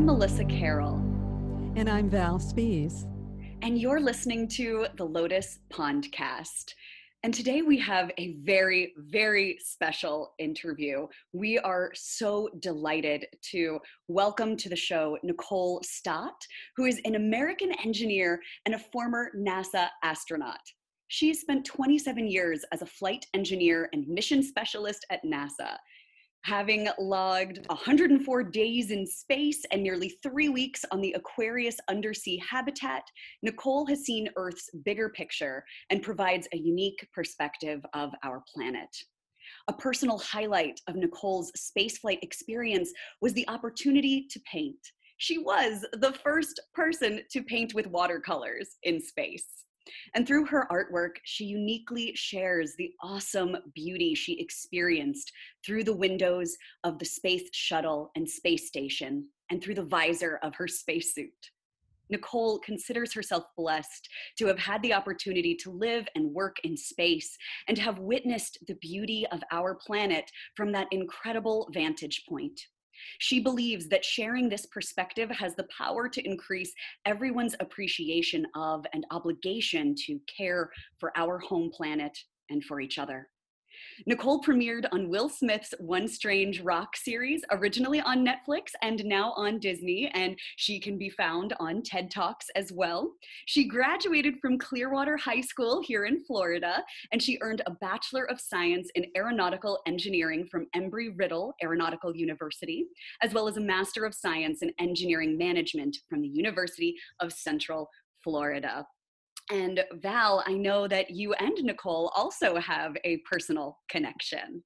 I'm Melissa Carroll. And I'm Val Spies. And you're listening to the Lotus Pondcast. And today we have a very, very special interview. We are so delighted to welcome to the show Nicole Stott, who is an American engineer and a former NASA astronaut. She spent 27 years as a flight engineer and mission specialist at NASA having logged 104 days in space and nearly three weeks on the Aquarius undersea habitat, Nicole has seen Earth's bigger picture and provides a unique perspective of our planet. A personal highlight of Nicole's spaceflight experience was the opportunity to paint. She was the first person to paint with watercolors in space. And through her artwork, she uniquely shares the awesome beauty she experienced through the windows of the space shuttle and space station and through the visor of her spacesuit. Nicole considers herself blessed to have had the opportunity to live and work in space and have witnessed the beauty of our planet from that incredible vantage point. She believes that sharing this perspective has the power to increase everyone's appreciation of and obligation to care for our home planet and for each other. Nicole premiered on Will Smith's One Strange Rock series, originally on Netflix and now on Disney, and she can be found on TED Talks as well. She graduated from Clearwater High School here in Florida, and she earned a Bachelor of Science in Aeronautical Engineering from Embry Riddle Aeronautical University, as well as a Master of Science in Engineering Management from the University of Central Florida. And Val, I know that you and Nicole also have a personal connection.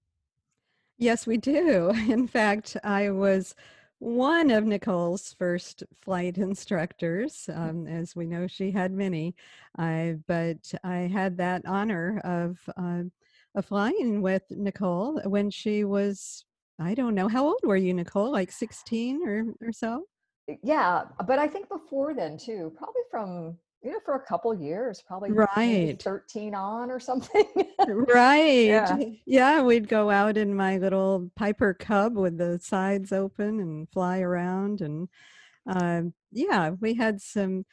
Yes, we do. In fact, I was one of Nicole's first flight instructors. Um, as we know, she had many, uh, but I had that honor of, uh, of flying with Nicole when she was, I don't know, how old were you, Nicole? Like 16 or, or so? Yeah, but I think before then too, probably from you know, for a couple years, probably right 13 on or something. right. Yeah. yeah. We'd go out in my little Piper Cub with the sides open and fly around. And uh, yeah, we had some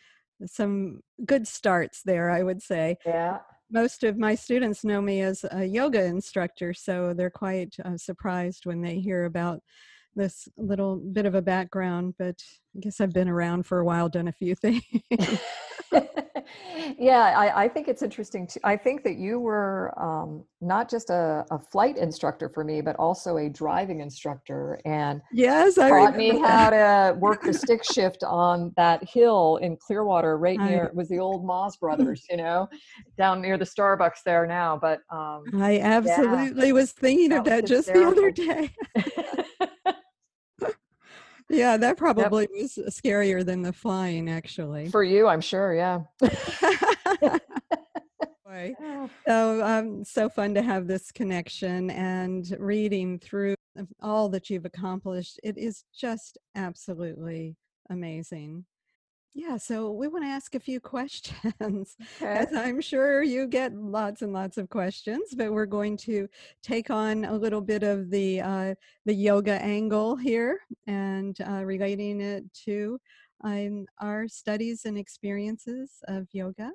some good starts there, I would say. Yeah. Most of my students know me as a yoga instructor, so they're quite uh, surprised when they hear about this little bit of a background, but I guess I've been around for a while, done a few things. yeah, I, I, think it's interesting. Too. I think that you were um, not just a, a, flight instructor for me, but also a driving instructor, and yes, I taught me how to work the stick shift on that hill in Clearwater, right near. I, it was the old Moss brothers, you know, down near the Starbucks there now. But um, I absolutely yeah, was thinking that of that just the other day. Yeah, that probably yep. was scarier than the flying, actually. For you, I'm sure. Yeah. so um, so fun to have this connection and reading through all that you've accomplished. It is just absolutely amazing. Yeah, so we want to ask a few questions. Okay. As I'm sure you get lots and lots of questions, but we're going to take on a little bit of the uh, the yoga angle here and uh, relating it to um, our studies and experiences of yoga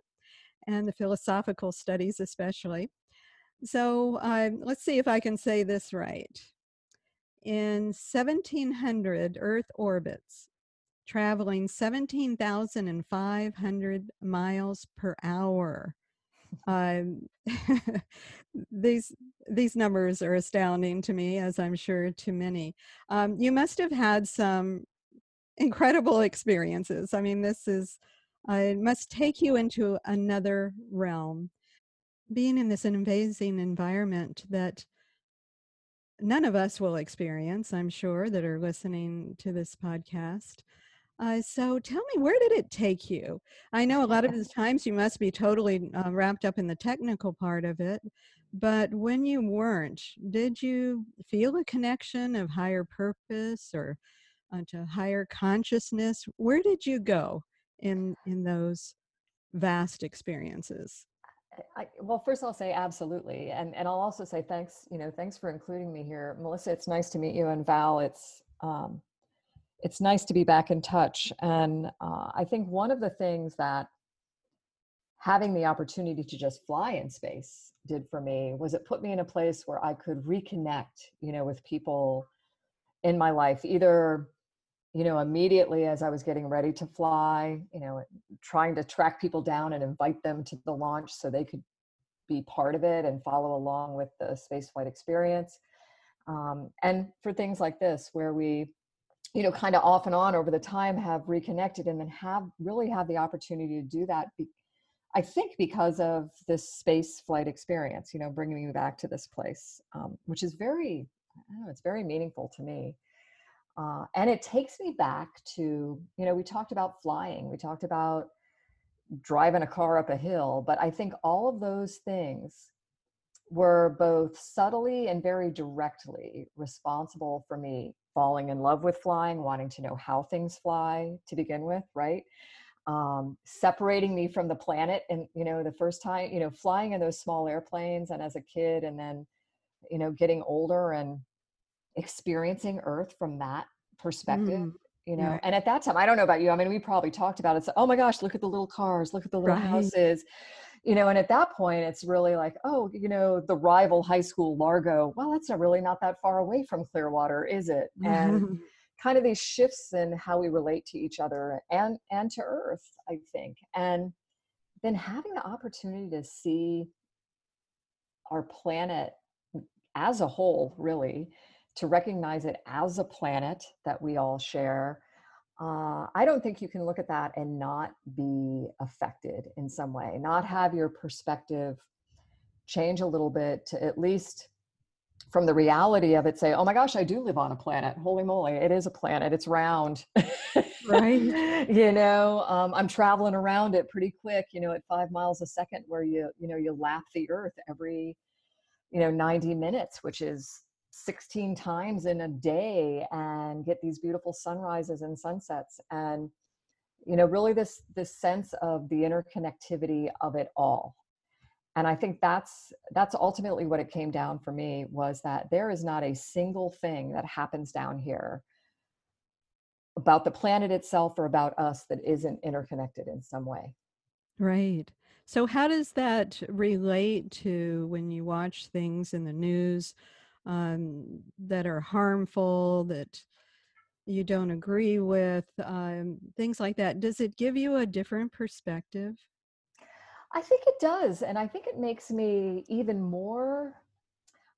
and the philosophical studies, especially. So uh, let's see if I can say this right. In 1700 Earth orbits traveling 17,500 miles per hour. Um, these these numbers are astounding to me, as I'm sure to many. Um, you must have had some incredible experiences. I mean, this is uh, it must take you into another realm. Being in this amazing environment that none of us will experience, I'm sure, that are listening to this podcast. Uh, so tell me, where did it take you? I know a lot of the times you must be totally uh, wrapped up in the technical part of it, but when you weren't, did you feel a connection of higher purpose or uh, to higher consciousness? Where did you go in in those vast experiences? I, well, first I'll say absolutely, and and I'll also say thanks. You know, thanks for including me here, Melissa. It's nice to meet you, and Val. It's um, it's nice to be back in touch. And uh, I think one of the things that having the opportunity to just fly in space did for me was it put me in a place where I could reconnect, you know, with people in my life, either, you know, immediately as I was getting ready to fly, you know, trying to track people down and invite them to the launch so they could be part of it and follow along with the spaceflight experience. Um, and for things like this, where we, you know, kind of off and on over the time have reconnected and then have really have the opportunity to do that. Be, I think because of this space flight experience, you know, bringing me back to this place, um, which is very, I don't know, it's very meaningful to me. Uh, and it takes me back to, you know, we talked about flying, we talked about driving a car up a hill, but I think all of those things were both subtly and very directly responsible for me falling in love with flying, wanting to know how things fly to begin with, right? Um, separating me from the planet. And, you know, the first time, you know, flying in those small airplanes and as a kid, and then, you know, getting older and experiencing Earth from that perspective. Mm you know right. and at that time i don't know about you i mean we probably talked about it so oh my gosh look at the little cars look at the little right. houses you know and at that point it's really like oh you know the rival high school largo well that's not really not that far away from clearwater is it and kind of these shifts in how we relate to each other and and to earth i think and then having the opportunity to see our planet as a whole really to recognize it as a planet that we all share. Uh, I don't think you can look at that and not be affected in some way, not have your perspective change a little bit to at least from the reality of it say, oh my gosh, I do live on a planet. Holy moly, it is a planet. It's round. right. you know, um, I'm traveling around it pretty quick, you know, at five miles a second where you, you know, you lap the earth every, you know, 90 minutes, which is 16 times in a day and get these beautiful sunrises and sunsets and you know really this this sense of the interconnectivity of it all. And i think that's that's ultimately what it came down for me was that there is not a single thing that happens down here about the planet itself or about us that isn't interconnected in some way. Right. So how does that relate to when you watch things in the news um, that are harmful, that you don't agree with, um, things like that. Does it give you a different perspective? I think it does. And I think it makes me even more,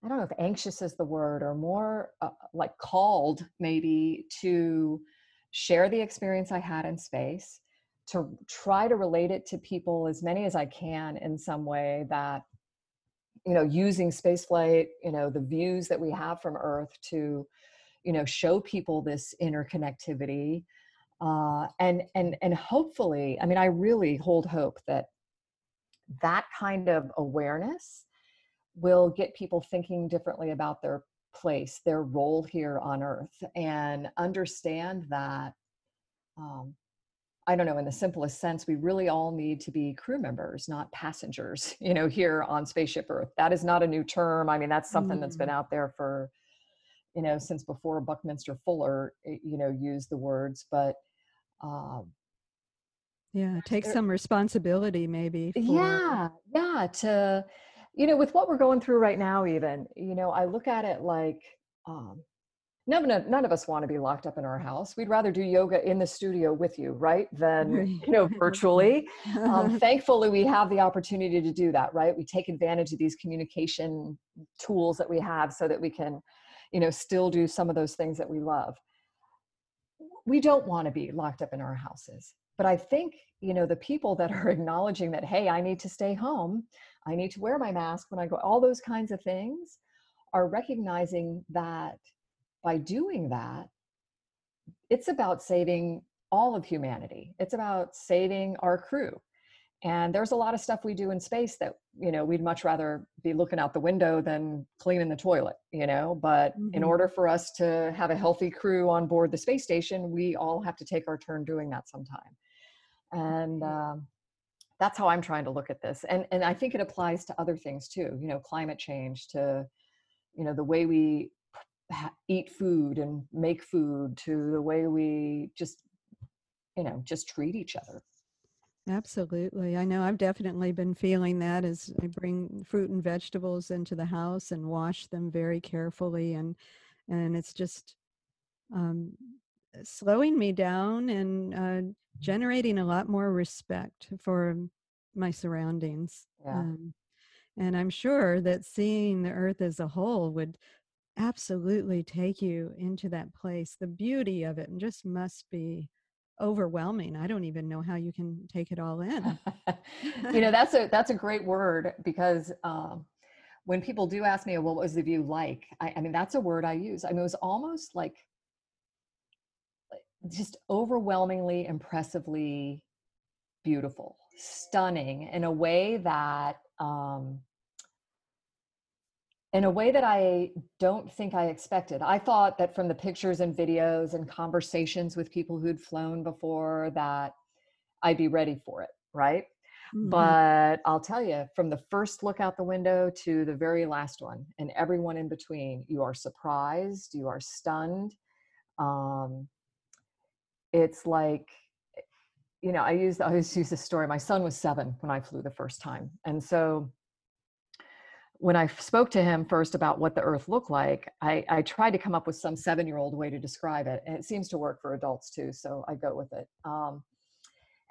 I don't know if anxious is the word, or more uh, like called maybe to share the experience I had in space, to try to relate it to people, as many as I can, in some way that you know using spaceflight you know the views that we have from earth to you know show people this interconnectivity uh, and and and hopefully i mean i really hold hope that that kind of awareness will get people thinking differently about their place their role here on earth and understand that um, I don't know, in the simplest sense, we really all need to be crew members, not passengers, you know, here on Spaceship Earth. That is not a new term. I mean, that's something mm. that's been mm. out there for, you know, since before Buckminster Fuller, eh, you know, used the words. But um, yeah, take there, some responsibility maybe. For... Yeah, yeah. To, you know, with what we're going through right now, even, you know, I look at it like, um, none of, none of us want to be locked up in our house. We'd rather do yoga in the studio with you, right? Than, you know, virtually. um, thankfully, we have the opportunity to do that, right? We take advantage of these communication tools that we have so that we can, you know, still do some of those things that we love. We don't want to be locked up in our houses. But I think, you know, the people that are acknowledging that, hey, I need to stay home, I need to wear my mask when I go, all those kinds of things are recognizing that by doing that, it's about saving all of humanity. It's about saving our crew. And there's a lot of stuff we do in space that, you know, we'd much rather be looking out the window than cleaning the toilet, you know. But mm-hmm. in order for us to have a healthy crew on board the space station, we all have to take our turn doing that sometime. And um, that's how I'm trying to look at this. And and I think it applies to other things too, you know, climate change, to, you know, the way we eat food and make food to the way we just you know just treat each other Absolutely. I know I've definitely been feeling that as I bring fruit and vegetables into the house and wash them very carefully and and it's just um, slowing me down and uh, generating a lot more respect for my surroundings. yeah Um, and I'm sure that seeing the earth as a whole would absolutely take you into that place. The beauty of it just must be overwhelming. I don't even know how you can take it all in. you know that's a that's a great word because um, when people do ask me well what was the view like I, I mean that's a word i use i mean it was almost like like just overwhelmingly impressively beautiful stunning in a way that um, in a way that I don't think I expected. I thought that from the pictures and videos and conversations with people who'd flown before that I'd be ready for it, right? Mhm. But I'll tell you, from the first look out the window to the very last one, and everyone in between, you are surprised, you are stunned. Um, it's like, you know, I use I always use this story. My son was seven when I flew the first time, and so when I spoke to him first about what the Earth looked like, I, I tried to come up with some seven-year-old way to describe it, and it seems to work for adults too. So I go with it. Um,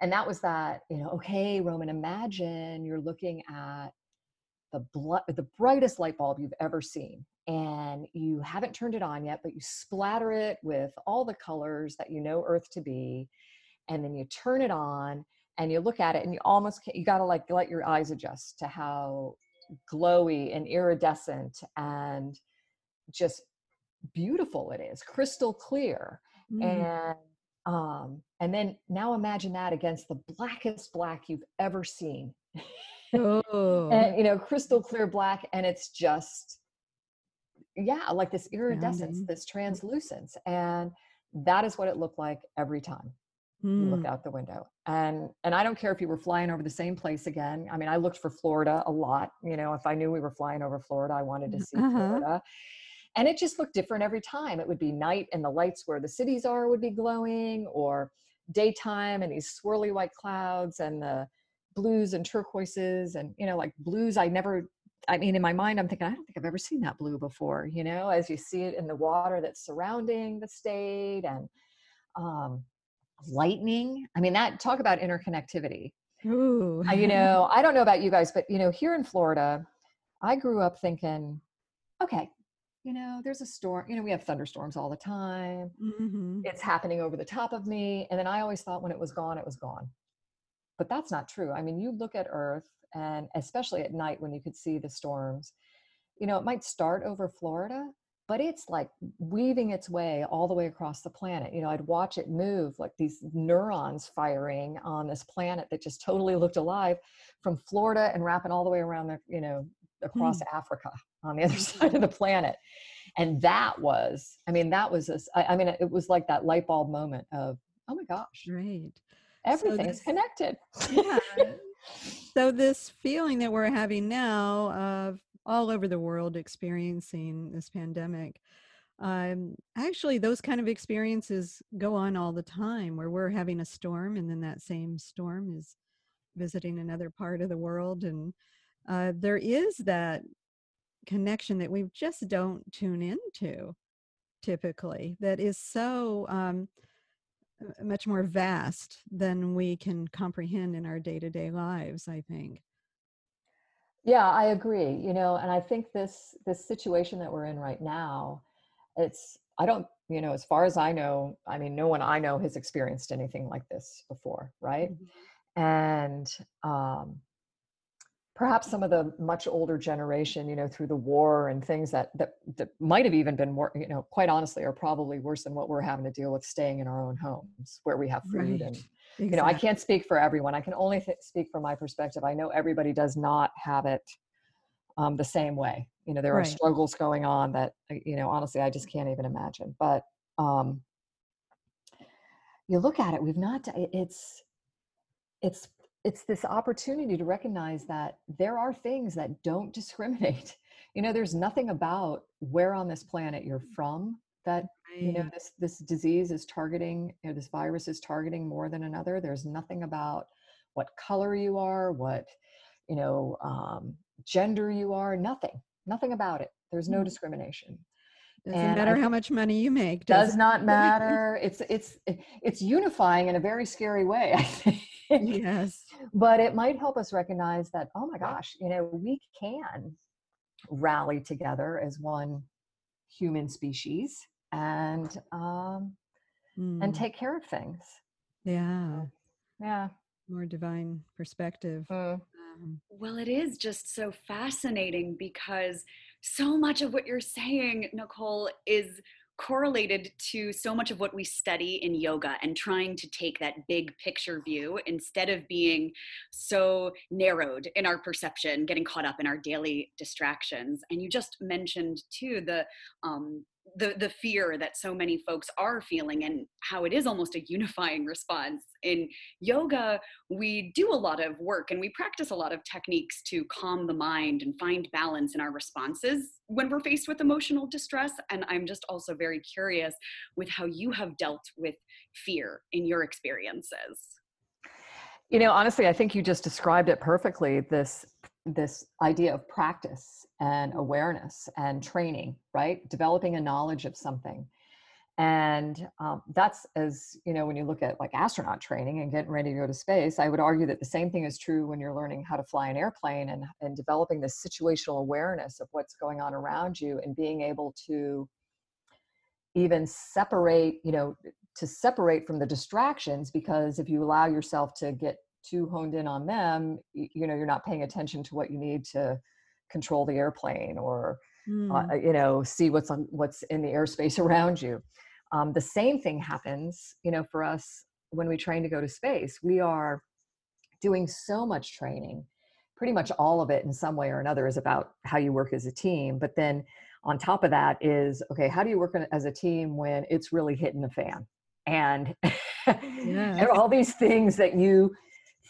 and that was that you know okay roman imagine you're looking at the bl- the brightest light bulb you've ever seen and you haven't turned it on yet but you splatter it with all the colors that you know earth to be and then you turn it on and you look at it and you almost you got to like let your eyes adjust to how glowy and iridescent and just beautiful it is crystal clear. Mm. and um and then now imagine that against the blackest black you've ever seen. Oh, and you know crystal clear black and it's just yeah like this iridescence this translucence and that is what it looked like every time you look Mm. out the window and and i don't care if you were flying over the same place again i mean i looked for florida a lot you know if i knew we were flying over florida i wanted to see Uh-huh. florida and it just looked different every time it would be night and the lights where the cities are would be glowing or daytime and these swirly white clouds and the blues and turquoises and you know like blues i never i mean in my mind i'm thinking i don't think i've ever seen that blue before you know as you see it in the water that's surrounding the state and um lightning i mean that talk about interconnectivity. Ooh. uh, you know i don't know about you guys but you know here in florida i grew up thinking okay you know there's a storm you know we have thunderstorms all the time. Mhm. it's happening over the top of me. And then i always thought when it was gone it was gone. But that's not true. I mean you look at earth and especially at night when you could see the storms you know it might start over florida but it's like weaving its way all the way across the planet you know i'd watch it move like these neurons firing on this planet that just totally looked alive from florida and wrapping all the way around the you know across hmm. africa on the other side of the planet and that was i mean that was this I, I mean it was like that light bulb moment of oh my gosh Great. everything's this- connected Yeah. so this feeling that we're having now of all over the world experiencing this pandemic um, actually those kind of experiences go on all the time where we're having a storm and then that same storm is visiting another part of the world and uh, there is that connection that we just don't tune into typically that is so um, much more vast than we can comprehend in our day-to-day lives i think Yeah, I agree. You know, and I think this this situation that we're in right now, it's I don't, you know, as far as I know, I mean, no one I know has experienced anything like this before, right? And um perhaps some of the much older generation, you know, through the war and things that that that might have even been more, you know, quite honestly, are probably worse than what we're having to deal with staying in our own homes where we have food and Right. you know i can't speak for everyone. I can only th- speak from my perspective. I know everybody does not have it um, the same way. You know there are struggles going on that uh, you know honestly i just can't even imagine. But um, you look at it we've not it's it's it's this opportunity to recognize that there are things that don't discriminate. You know there's nothing about where on this planet you're from that you know this this disease is targeting you know this virus is targeting more than another. There's nothing about what color you are what you know um, gender you are nothing nothing about it. There's no mm. discrimination. Doesn't and matter I, how much money you make does, does not matter. It's it's it's unifying in a very scary way i think. Yes. But it might help us recognize that oh my gosh you know we can rally together as one human species and um mm. and take care of things yeah yeah more divine perspective mm. um, well it is just so fascinating because so much of what you're saying nicole is correlated to so much of what we study in yoga and trying to take that big picture view instead of being so narrowed in our perception, getting caught up in our daily distractions. And you just mentioned too the um, the the fear that so many folks are feeling and how it is almost a unifying response. In yoga we do a lot of work and we practice a lot of techniques to calm the mind and find balance in our responses when we're faced with emotional distress. And i'm just also very curious with how you have dealt with fear in your experiences. You know honestly i think you just described it perfectly this this idea of practice and awareness and training, right? Developing a knowledge of something. And um, that's as, you know, when you look at like astronaut training and getting ready to go to space, I would argue that the same thing is true when you're learning how to fly an airplane and, and developing this situational awareness of what's going on around you and being able to even separate, you know, to separate from the distractions because if you allow yourself to get too honed in on them, you know, you're not paying attention to what you need to control the airplane or mm. uh, you know see what's on what's in the airspace around you um, the same thing happens you know for us when we train to go to space we are doing so much training pretty much all of it in some way or another is about how you work as a team but then on top of that is okay how do you work as a team when it's really hitting the fan and yeah. all these things that you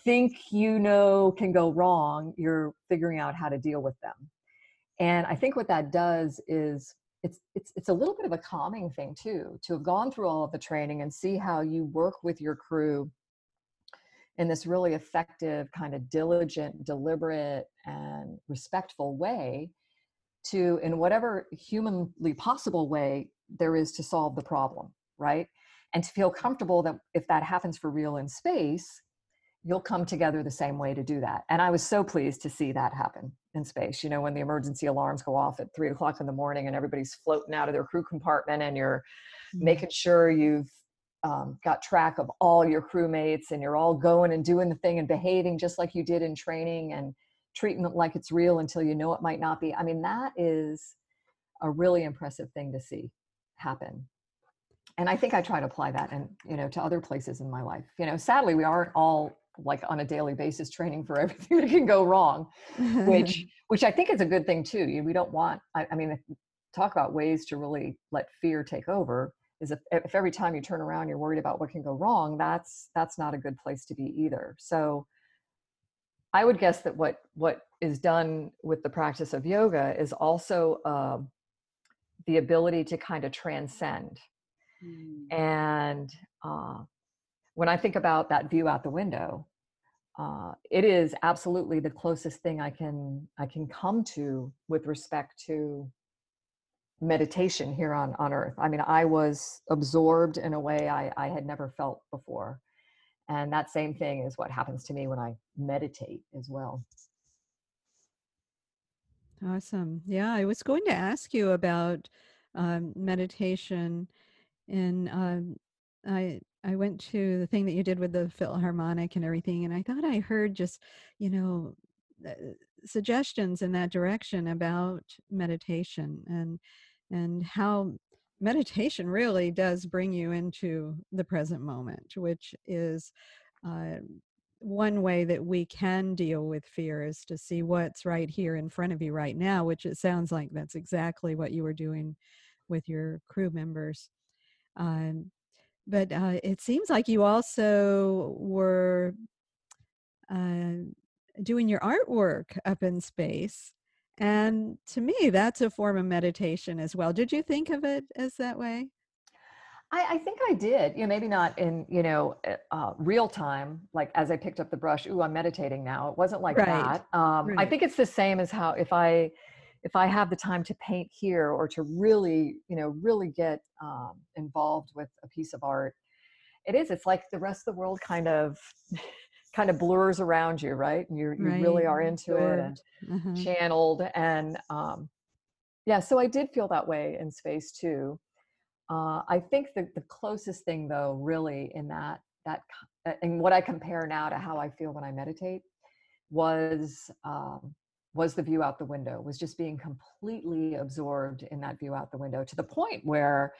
think you know can go wrong, you're figuring out how to deal with them. And I think what that does is it's it's it's a little bit of a calming thing too to have gone through all of the training and see how you work with your crew in this really effective kind of diligent deliberate and respectful way to in whatever humanly possible way there is to solve the problem right and to feel comfortable that if that happens for real in space you'll come together the same way to do that. And I was so pleased to see that happen in space. You know, when the emergency alarms go off at three o'clock in the morning and everybody's floating out of their crew compartment and you're mm-hmm. making sure you've um, got track of all your crewmates and you're all going and doing the thing and behaving just like you did in training and treating it like it's real until you know it might not be. I mean, that is a really impressive thing to see happen and i think i try to apply that and you know to other places in my life you know sadly we aren't all like on a daily basis training for everything that can go wrong which which i think is a good thing too we don't want i, I mean talk about ways to really let fear take over is if, if every time you turn around you're worried about what can go wrong that's that's not a good place to be either so i would guess that what what is done with the practice of yoga is also uh, the ability to kind of transcend mm. and uh, when I think about that view out the window, uh, it is absolutely the closest thing I can I can come to with respect to meditation here on on earth. I mean, I was absorbed in a way I, I had never felt before. And that same thing is what happens to me when I meditate as well. Awesome. Yeah, I was going to ask you about um, meditation, and I I went to the thing that you did with the Philharmonic and everything, and I thought I heard just, you know, uh, suggestions in that direction about meditation and and how meditation really does bring you into the present moment, which is uh, one way that we can deal with fear is to see what's right here in front of you right now, which it sounds like that's exactly what you were doing with your crew members. Um, but uh, it seems like you also were uh, doing your artwork up in space And to me, that's a form of meditation as well. Did you think of it as that way? I, I think I did. You know, maybe not in you know eh, uh, real time, like as I picked up the brush. Ooh, I'm meditating now. It wasn't like right. that. Um, right. I think it's the same as how if I if I have the time to paint here or to really you know really get um, involved with a piece of art, it is. It's like the rest of the world kind of kind of blurs around you, right? And you you right. really are into it and uh-huh. channeled and um, yeah. So I did feel that way in space too. Uh, I think the, the closest thing though, really in that, that, and what I compare now to how I feel when I meditate was, um, was the view out the window, was just being completely absorbed in that view out the window to the point where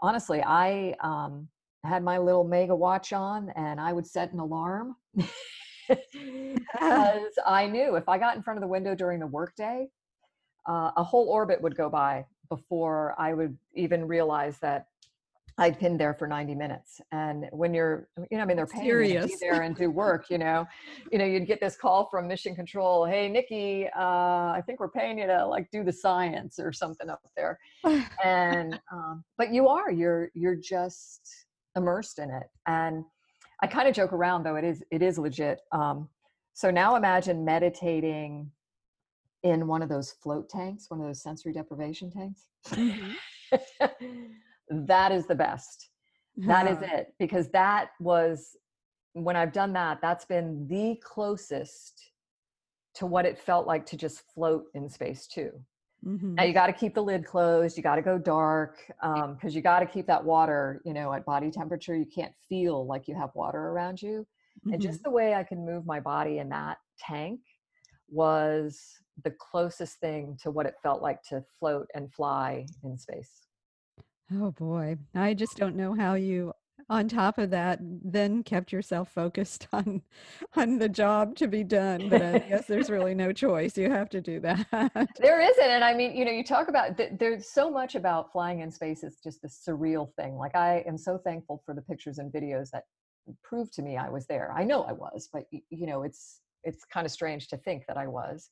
honestly, I, um, had my little mega watch on and I would set an alarm because I knew if I got in front of the window during the workday, uh, a whole orbit would go by before I would even realize that I'd been there for 90 minutes. And when you're, you know, I mean, they're paying you to be there and do work, you know, you know, you'd get this call from mission control. Hey, Nikki, uh, I think we're paying you to like do the science or something up there. and, um, but you are, you're, you're just immersed in it. And I kind of joke around though. It is, it is legit. Um, so now imagine meditating in one of those float tanks, one of those sensory deprivation tanks. Mm-hmm. that is the best. That is it. Because that was, when I've done that, that's been the closest to what it felt like to just float in space too. Mm-hmm. Now you got to keep the lid closed. You got to go dark because um, you got to keep that water, you know, at body temperature. You can't feel like you have water around you. Mm-hmm. And just the way I can move my body in that tank was the closest thing to what it felt like to float and fly in space. Oh boy, I just don't know how you on top of that then kept yourself focused on on the job to be done but i guess there's really no choice. You have to do that. There isn't and i mean you know you talk about there's so much about flying in space it's just a surreal thing. Like i am so thankful for the pictures and videos that prove to me i was there. I know i was but you know it's it's kind of strange to think that i was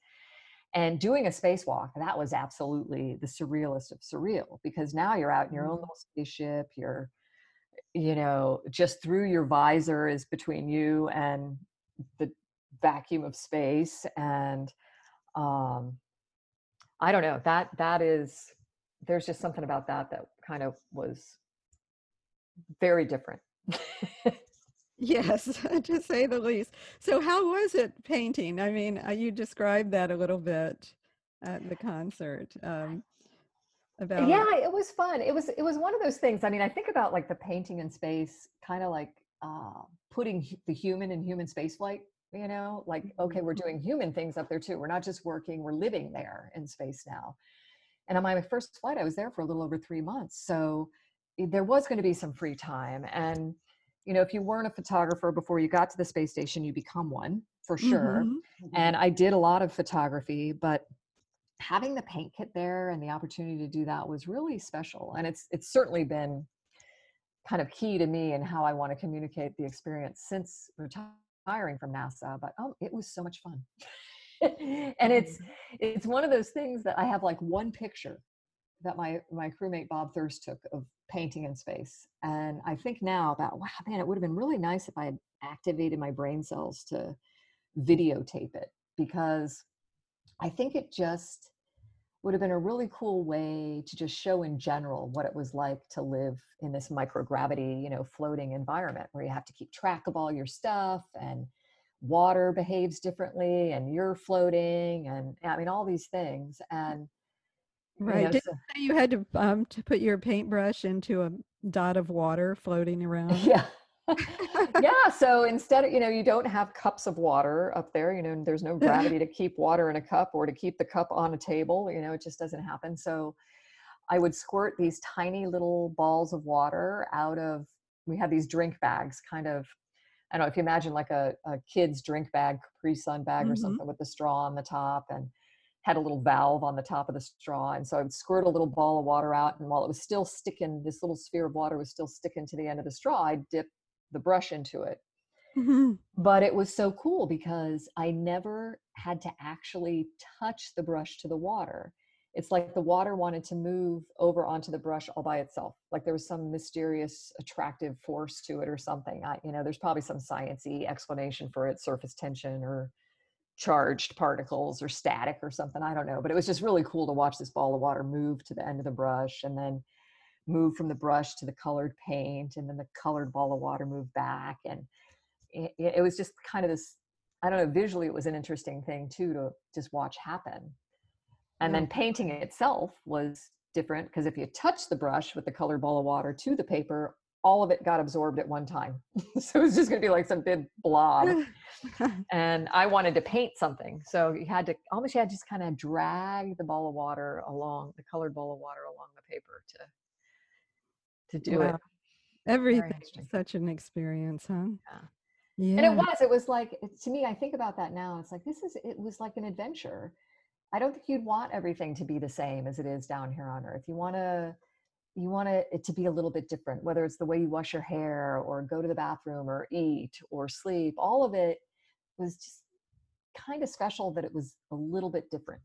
and doing a spacewalk that was absolutely the surrealist of surreal because now you're out in your own mm. little spaceship you're you know just through your visor is between you and the vacuum of space and um i don't know that that is there's just something about that that kind of was very different Yes, to say the least. So, how was it painting? I mean, uh, you described that a little bit at the concert. Um, about yeah, it was fun. It was it was one of those things. I mean, I think about like the painting in space, kind of like uh, putting the human in human spaceflight. You know, like okay, we're mm-hmm. doing human things up there too. We're not just working; we're living there in space now. And on my first flight, I was there for a little over three months, so eh, there was going to be some free time and you know, if you weren't a photographer before you got to the space station, you become one for sure. Mm-hmm. And I did a lot of photography, but having the paint kit there and the opportunity to do that was really special. And it's it's certainly been kind of key to me and how I want to communicate the experience since retiring from NASA. But oh, it was so much fun. and it's mm-hmm. it's one of those things that I have like one picture that my my crewmate Bob Thirsk took of painting in space. And I think now about wow, man, it would have been really nice if I had activated my brain cells to videotape it because I think it just would have been a really cool way to just show in general what it was like to live in this microgravity, you know, floating environment where you have to keep track of all your stuff and water behaves differently and you're floating and I mean all these things and Right. Did you say you had to um to put your paintbrush into a dot of water floating around? Yeah. yeah. So instead of, you know, you don't have cups of water up there, you know, there's no gravity to keep water in a cup or to keep the cup on a table, you know, it just doesn't happen. So I would squirt these tiny little balls of water out of, we had these drink bags kind of, I don't know if you imagine like a, a kid's drink bag, Capri Sun bag mm-hmm. or something with the straw on the top. And had a little valve on the top of the straw. And so I would squirt a little ball of water out. And while it was still sticking, this little sphere of water was still sticking to the end of the straw, I'd dip the brush into it. Mm-hmm. But it was so cool because I never had to actually touch the brush to the water. It's like the water wanted to move over onto the brush all by itself. Like there was some mysterious attractive force to it or something. I, you know, there's probably some sciency explanation for it, surface tension or charged particles or static or something. I don't know. But it was just really cool to watch this ball of water move to the end of the brush and then move from the brush to the colored paint and then the colored ball of water move back. And it, it was just kind of this i don't know visually it was an interesting thing too to just watch happen and then painting itself was different because if you touch the brush with the colored ball of water to the paper all of it got absorbed at one time so it was just going to be like some big blob and i wanted to paint something so you had to almost you had to just kind of drag the ball of water along the colored ball of water along the paper to to do wow. it everything such an experience huh yeah yeah. And it was, it was like, to me, I think about that now. It's like, this is, it was like an adventure. I don't think you'd want everything to be the same as it is down here on earth. You want to, you want it to be a little bit different, whether it's the way you wash your hair or go to the bathroom or eat or sleep. All of it was just kind of special that it was a little bit different.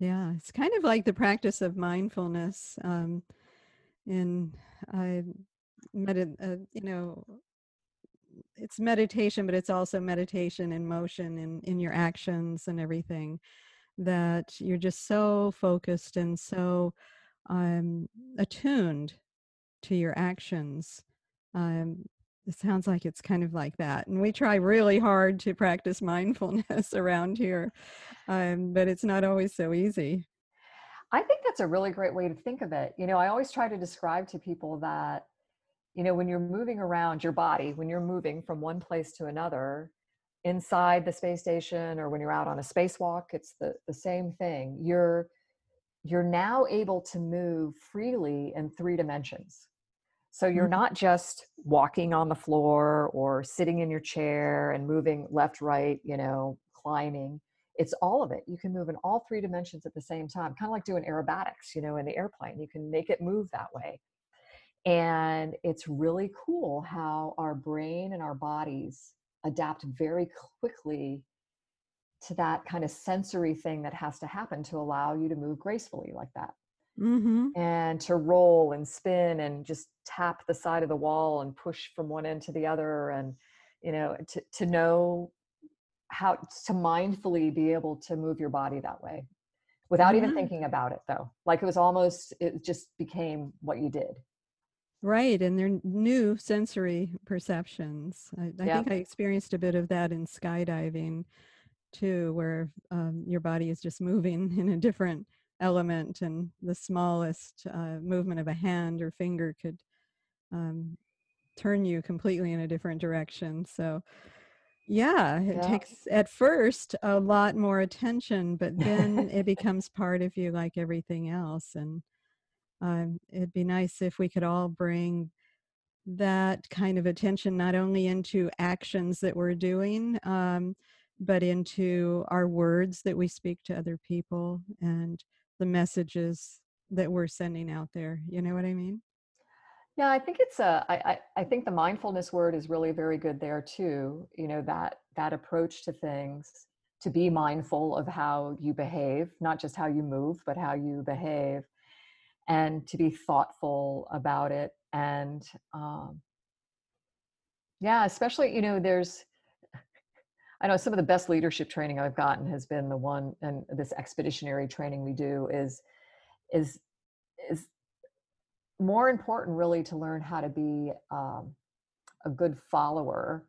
Yeah, it's kind of like the practice of mindfulness. Um, and I met a, a you know it's meditation but it's also meditation in motion in in your actions and everything that you're just so focused and so um attuned to your actions um it sounds like it's kind of like that and we try really hard to practice mindfulness around here um, but it's not always so easy. I think that's a really great way to think of it you know i always try to describe to people that you know when you're moving around your body when you're moving from one place to another inside the space station or when you're out on a spacewalk it's the, the same thing you're you're now able to move freely in three dimensions. So you're mm-hmm. not just walking on the floor or sitting in your chair and moving left right you know climbing. It's all of it. You can move in all three dimensions at the same time kind of like doing aerobatics you know in the airplane. You can make it move that way. And it's really cool how our brain and our bodies adapt very quickly to that kind of sensory thing that has to happen to allow you to move gracefully like that. Mm-hmm. And to roll and spin and just tap the side of the wall and push from one end to the other. And, you know, to, to know how to mindfully be able to move your body that way without mm-hmm. even thinking about it, though. Like it was almost, it just became what you did. Right, and they're new sensory perceptions. I, I think I experienced a bit of that in skydiving too, where um, your body is just moving in a different element, and the smallest uh, movement of a hand or finger could um, turn you completely in a different direction. So, yeah, it yeah. takes at first a lot more attention, but then it becomes part of you like everything else. And um, it'd be nice if we could all bring that kind of attention not only into actions that we're doing um, but into our words that we speak to other people and the messages that we're sending out there you know what i mean? Yeah i think it's a I, I, I think the mindfulness word is really very good there too you know that that approach to things to be mindful of how you behave not just how you move but how you behave and to be thoughtful about it and um, yeah especially you know there's i know some of the best leadership training i've gotten has been the one and this expeditionary training we do is is is more important really to learn how to be um, a good follower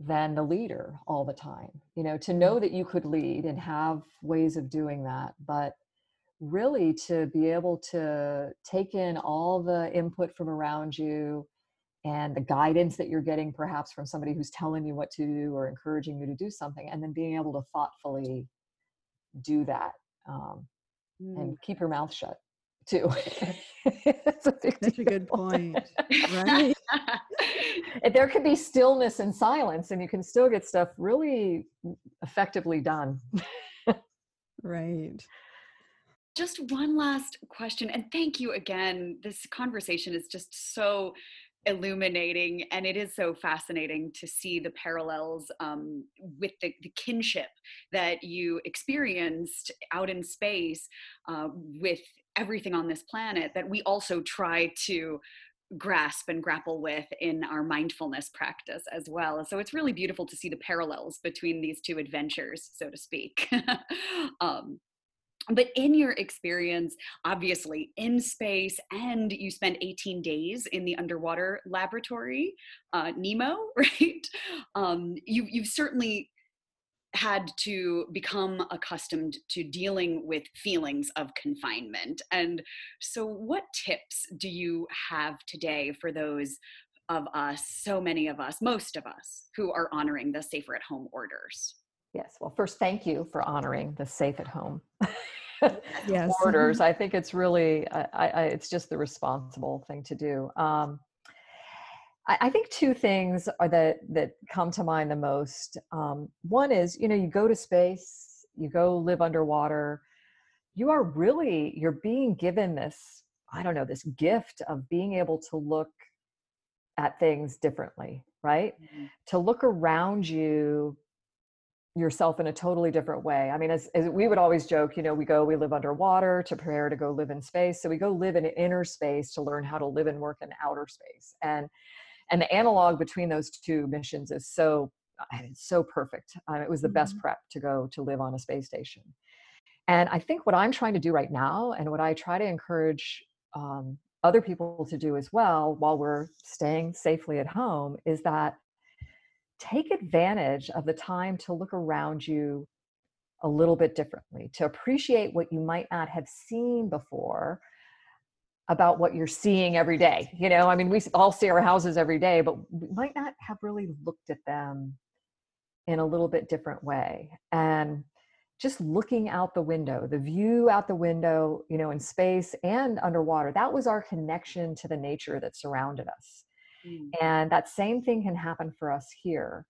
than the leader all the time you know to know mm. that you could lead and have ways of doing that but really to be able to take in all the input from around you and the guidance that you're getting perhaps from somebody who's telling you what to do or encouraging you to do something and then being able to thoughtfully do that um, mm. and keep your mouth shut too. That's a, that's a good point right? There could be stillness and silence and you can still get stuff really effectively done. Right. Just one last question, and thank you again. This conversation is just so illuminating and it is so fascinating to see the parallels um, with the, the, kinship that you experienced out in space uh, with everything on this planet that we also try to grasp and grapple with in our mindfulness practice as well. So it's really beautiful to see the parallels between these two adventures, so to speak. um, but in your experience, obviously in space, and you spent 18 days in the underwater laboratory, uh, NEEMO, right? Um, you, you've certainly had to become accustomed to dealing with feelings of confinement. And so, what tips do you have today for those of us, so many of us, most of us, who are honoring the safer at home orders? Yes. Well, first, thank you for honoring the safe at home yes. orders. I think it's really, I, I, it's just the responsible thing to do. Um, I, think two things are that that come to mind the most. Um, one is, you know, you go to space, you go live underwater. You are really you're being given this, I don't know, this gift of being able to look at things differently, right? Mm-hmm. To look around you yourself in a totally different way. I mean, as, as, we would always joke, you know, we go, we live underwater to prepare to go live in space. So we go live in inner space to learn how to live and work in outer space. And and the analog between those two missions is so it's so perfect um, it was the best mm-hmm. prep to go to live on a space station and i think what i'm trying to do right now and what i try to encourage um, other people to do as well while we're staying safely at home is that take advantage of the time to look around you a little bit differently to appreciate what you might not have seen before about what you're seeing every day. You know, I mean, we all see our houses every day, but we might not have really looked at them in a little bit different way. And just looking out the window, the view out the window, you know, in space and underwater, that was our connection to the nature that surrounded us. Mm. And that same thing can happen for us here.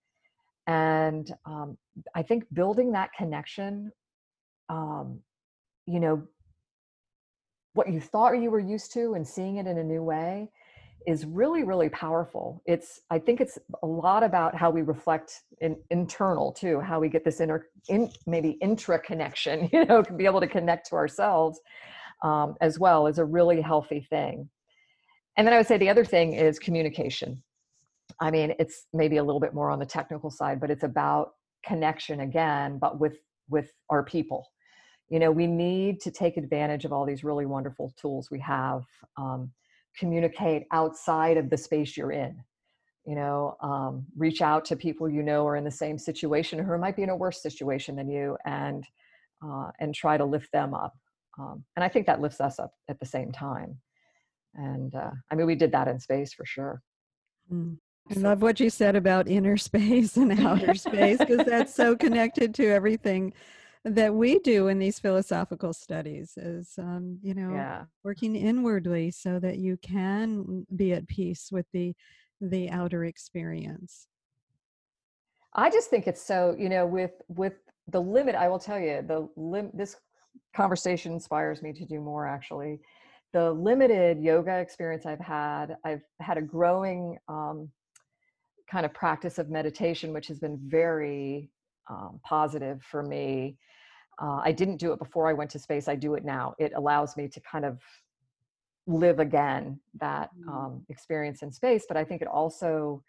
And um, I think building that connection, um, you know, what you thought you were used to and seeing it in a new way is really really powerful it's i think it's a lot about how we reflect in internal too how we get this inner in maybe intra connection you know to be able to connect to ourselves um, as well is a really healthy thing and then i would say the other thing is communication. I mean it's maybe a little bit more on the technical side but it's about connection again but with with our people. You know we need to take advantage of all these really wonderful tools we have um, communicate outside of the space you're in. You know um, reach out to people you know are in the same situation or might be in a worse situation than you and uh, and try to lift them up. Um, and i think that lifts us up at the same time and uh, i mean we did that in space for sure mm. I love what you said about inner space and outer space because that's so connected to everything that we do in these philosophical studies is um, you know yeah. working inwardly so that you can be at peace with the the outer experience i just think it's so you know with with the limit i will tell you the lim- this conversation inspires me to do more actually the limited yoga experience i've had i've had a growing um, kind of practice of meditation which has been very um, positive for me uh, I didn't do it before I went to space. I do it now. It allows me to kind of live again that mm. um, experience in space. But I think it also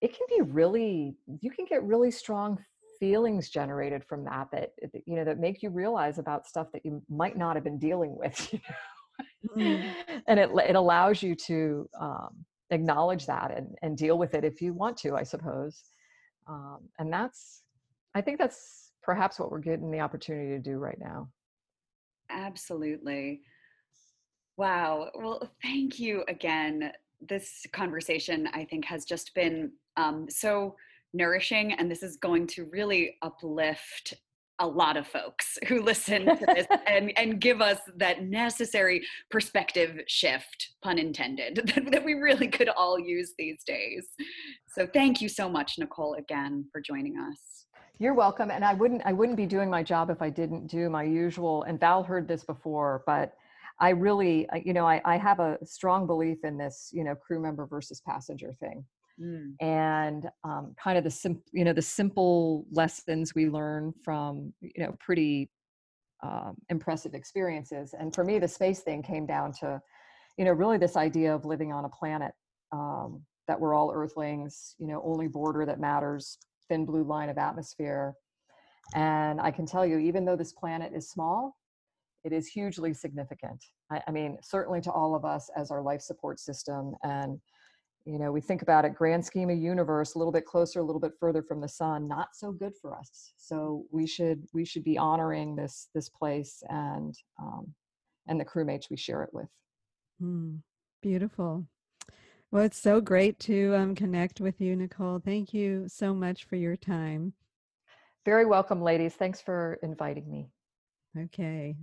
it can be really you can get really strong feelings generated from that that you know that make you realize about stuff that you might not have been dealing with. You know? mm. and it it allows you to um, acknowledge that and and deal with it if you want to, I suppose. Um, and that's I think that's perhaps what we're getting the opportunity to do right now. Absolutely. Wow. Well, thank you again. This conversation, I think, has just been um, so nourishing, and this is going to really uplift a lot of folks who listen to this and, and give us that necessary perspective shift, pun intended, that, that we really could all use these days. So, thank you so much, Nicole, again, for joining us. You're welcome. And I wouldn't I wouldn't be doing my job if I didn't do my usual and Val heard this before, but I really, you know, I, I have a strong belief in this, you know, crew member versus passenger thing. Mm. And um, kind of the sim, you know, the simple lessons we learn from, you know, pretty um, impressive experiences. And for me, the space thing came down to, you know, really this idea of living on a planet um, that we're all Earthlings, you know, only border that matters, thin blue line of atmosphere. And I can tell you, even though this planet is small, it is hugely significant. I, I mean, certainly to all of us as our life support system and you know we think about it grand scheme of universe a little bit closer a little bit further from the sun not so good for us. So we should we should be honoring this this place and um, and the crewmates we share it with. Mm, beautiful. Well it's so great to um, connect with you nicole. Thank you so much for your time. Very welcome ladies. Thanks for inviting me. Okay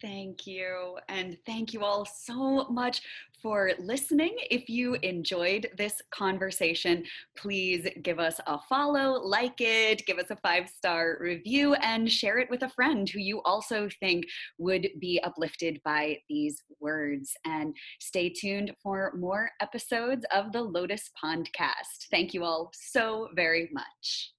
Thank you. And thank you all so much for listening. If you enjoyed this conversation, please give us a follow, like it, give us a five star review, and share it with a friend who you also think would be uplifted by these words. And stay tuned for more episodes of the Lotus Pondcast. Thank you all so very much.